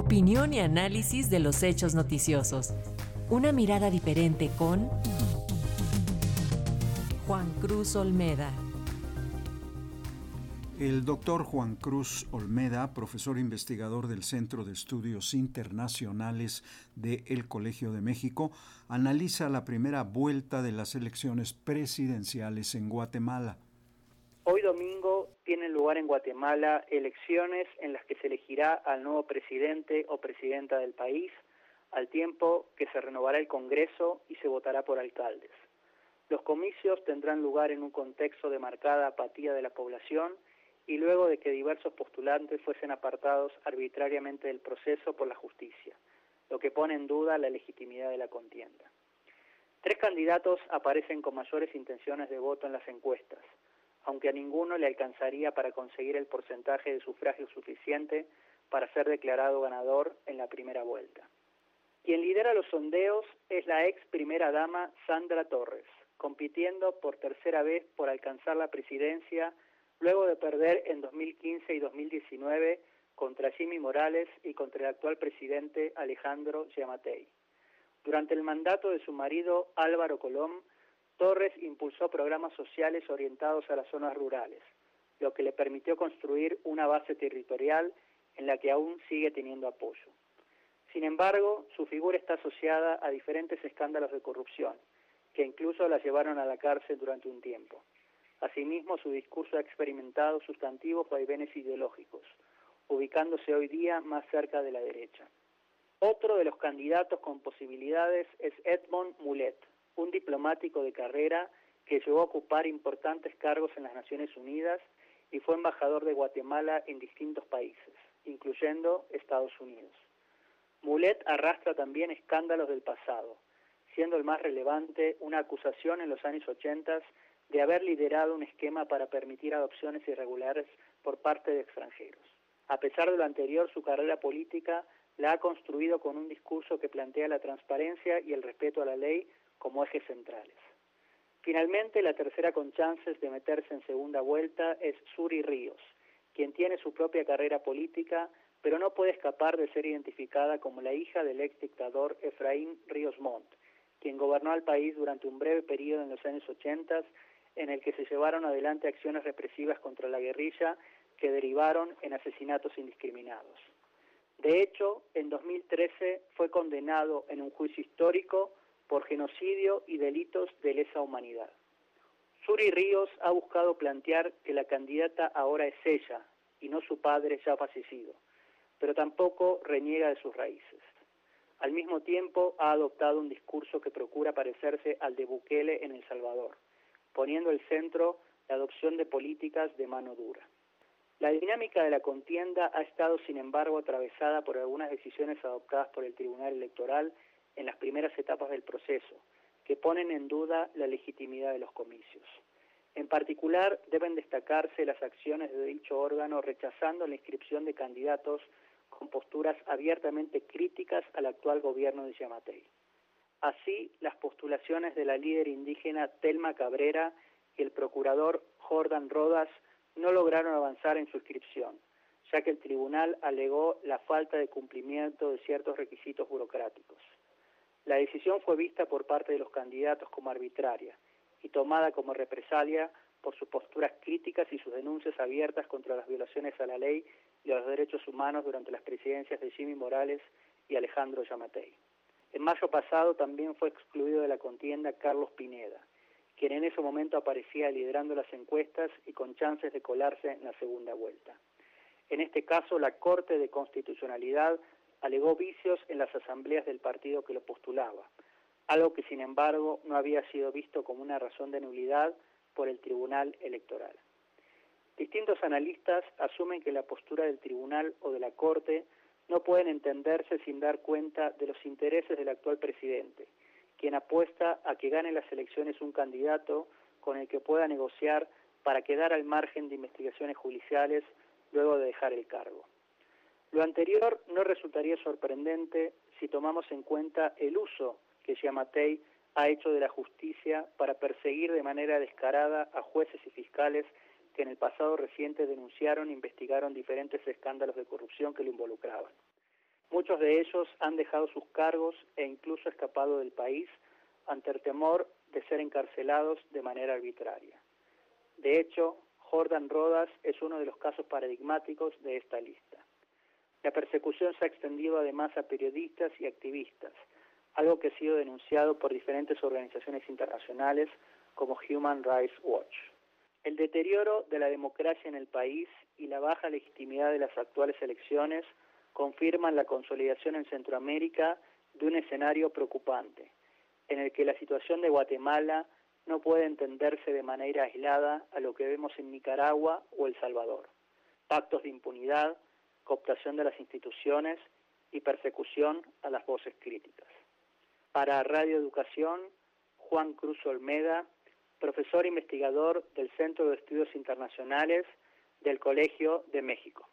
Opinión y análisis de los hechos noticiosos. Una mirada diferente con Juan Cruz Olmeda. El doctor Juan Cruz Olmeda, profesor investigador del Centro de Estudios Internacionales del Colegio de México, analiza la primera vuelta de las elecciones presidenciales en Guatemala. Tienen lugar en Guatemala elecciones en las que se elegirá al nuevo presidente o presidenta del país, al tiempo que se renovará el Congreso y se votará por alcaldes. Los comicios tendrán lugar en un contexto de marcada apatía de la población y luego de que diversos postulantes fuesen apartados arbitrariamente del proceso por la justicia, lo que pone en duda la legitimidad de la contienda. Tres candidatos aparecen con mayores intenciones de voto en las encuestas, aunque a ninguno le alcanzaría para conseguir el porcentaje de sufragio suficiente para ser declarado ganador en la primera vuelta. Quien lidera los sondeos es la ex primera dama Sandra Torres, compitiendo por tercera vez por alcanzar la presidencia luego de perder en 2015 y 2019 contra Jimmy Morales y contra el actual presidente Alejandro Giamatei. Durante el mandato de su marido Álvaro Colón, Torres impulsó programas sociales orientados a las zonas rurales, lo que le permitió construir una base territorial en la que aún sigue teniendo apoyo. Sin embargo, su figura está asociada a diferentes escándalos de corrupción, que incluso la llevaron a la cárcel durante un tiempo. Asimismo, su discurso ha experimentado sustantivos vaivenes ideológicos, ubicándose hoy día más cerca de la derecha. Otro de los candidatos con posibilidades es Edmond Mulet, un diplomático de carrera que llegó a ocupar importantes cargos en las Naciones Unidas y fue embajador de Guatemala en distintos países, incluyendo Estados Unidos. Mulet arrastra también escándalos del pasado, siendo el más relevante una acusación en los años 80 de haber liderado un esquema para permitir adopciones irregulares por parte de extranjeros. A pesar de lo anterior, su carrera política la ha construido con un discurso que plantea la transparencia y el respeto a la ley como ejes centrales. Finalmente, la tercera con chances de meterse en segunda vuelta es Suri Ríos, quien tiene su propia carrera política, pero no puede escapar de ser identificada como la hija del ex dictador Efraín Ríos Montt, quien gobernó al país durante un breve periodo en los años 80 en el que se llevaron adelante acciones represivas contra la guerrilla que derivaron en asesinatos indiscriminados. De hecho, en 2013 fue condenado en un juicio histórico por genocidio y delitos de lesa humanidad. Suri Ríos ha buscado plantear que la candidata ahora es ella y no su padre ya fallecido, pero tampoco reniega de sus raíces. Al mismo tiempo ha adoptado un discurso que procura parecerse al de Bukele en El Salvador poniendo el centro la adopción de políticas de mano dura. La dinámica de la contienda ha estado, sin embargo, atravesada por algunas decisiones adoptadas por el Tribunal Electoral en las primeras etapas del proceso, que ponen en duda la legitimidad de los comicios. En particular, deben destacarse las acciones de dicho órgano rechazando la inscripción de candidatos con posturas abiertamente críticas al actual gobierno de Yamatei. Así, las postulaciones de la líder indígena Telma Cabrera y el procurador Jordan Rodas no lograron avanzar en su inscripción, ya que el tribunal alegó la falta de cumplimiento de ciertos requisitos burocráticos. La decisión fue vista por parte de los candidatos como arbitraria y tomada como represalia por sus posturas críticas y sus denuncias abiertas contra las violaciones a la ley y a los derechos humanos durante las presidencias de Jimmy Morales y Alejandro Yamatei. En mayo pasado también fue excluido de la contienda Carlos Pineda, quien en ese momento aparecía liderando las encuestas y con chances de colarse en la segunda vuelta. En este caso, la Corte de Constitucionalidad alegó vicios en las asambleas del partido que lo postulaba, algo que sin embargo no había sido visto como una razón de nulidad por el Tribunal Electoral. Distintos analistas asumen que la postura del Tribunal o de la Corte no pueden entenderse sin dar cuenta de los intereses del actual presidente, quien apuesta a que gane las elecciones un candidato con el que pueda negociar para quedar al margen de investigaciones judiciales luego de dejar el cargo. Lo anterior no resultaría sorprendente si tomamos en cuenta el uso que Giamatei ha hecho de la justicia para perseguir de manera descarada a jueces y fiscales que en el pasado reciente denunciaron e investigaron diferentes escándalos de corrupción que lo involucraban. Muchos de ellos han dejado sus cargos e incluso escapado del país ante el temor de ser encarcelados de manera arbitraria. De hecho, Jordan Rodas es uno de los casos paradigmáticos de esta lista. Se ha extendido además a periodistas y activistas, algo que ha sido denunciado por diferentes organizaciones internacionales como Human Rights Watch. El deterioro de la democracia en el país y la baja legitimidad de las actuales elecciones confirman la consolidación en Centroamérica de un escenario preocupante, en el que la situación de Guatemala no puede entenderse de manera aislada a lo que vemos en Nicaragua o El Salvador. Pactos de impunidad, cooptación de las instituciones y persecución a las voces críticas. Para Radio Educación, Juan Cruz Olmeda, profesor investigador del Centro de Estudios Internacionales del Colegio de México.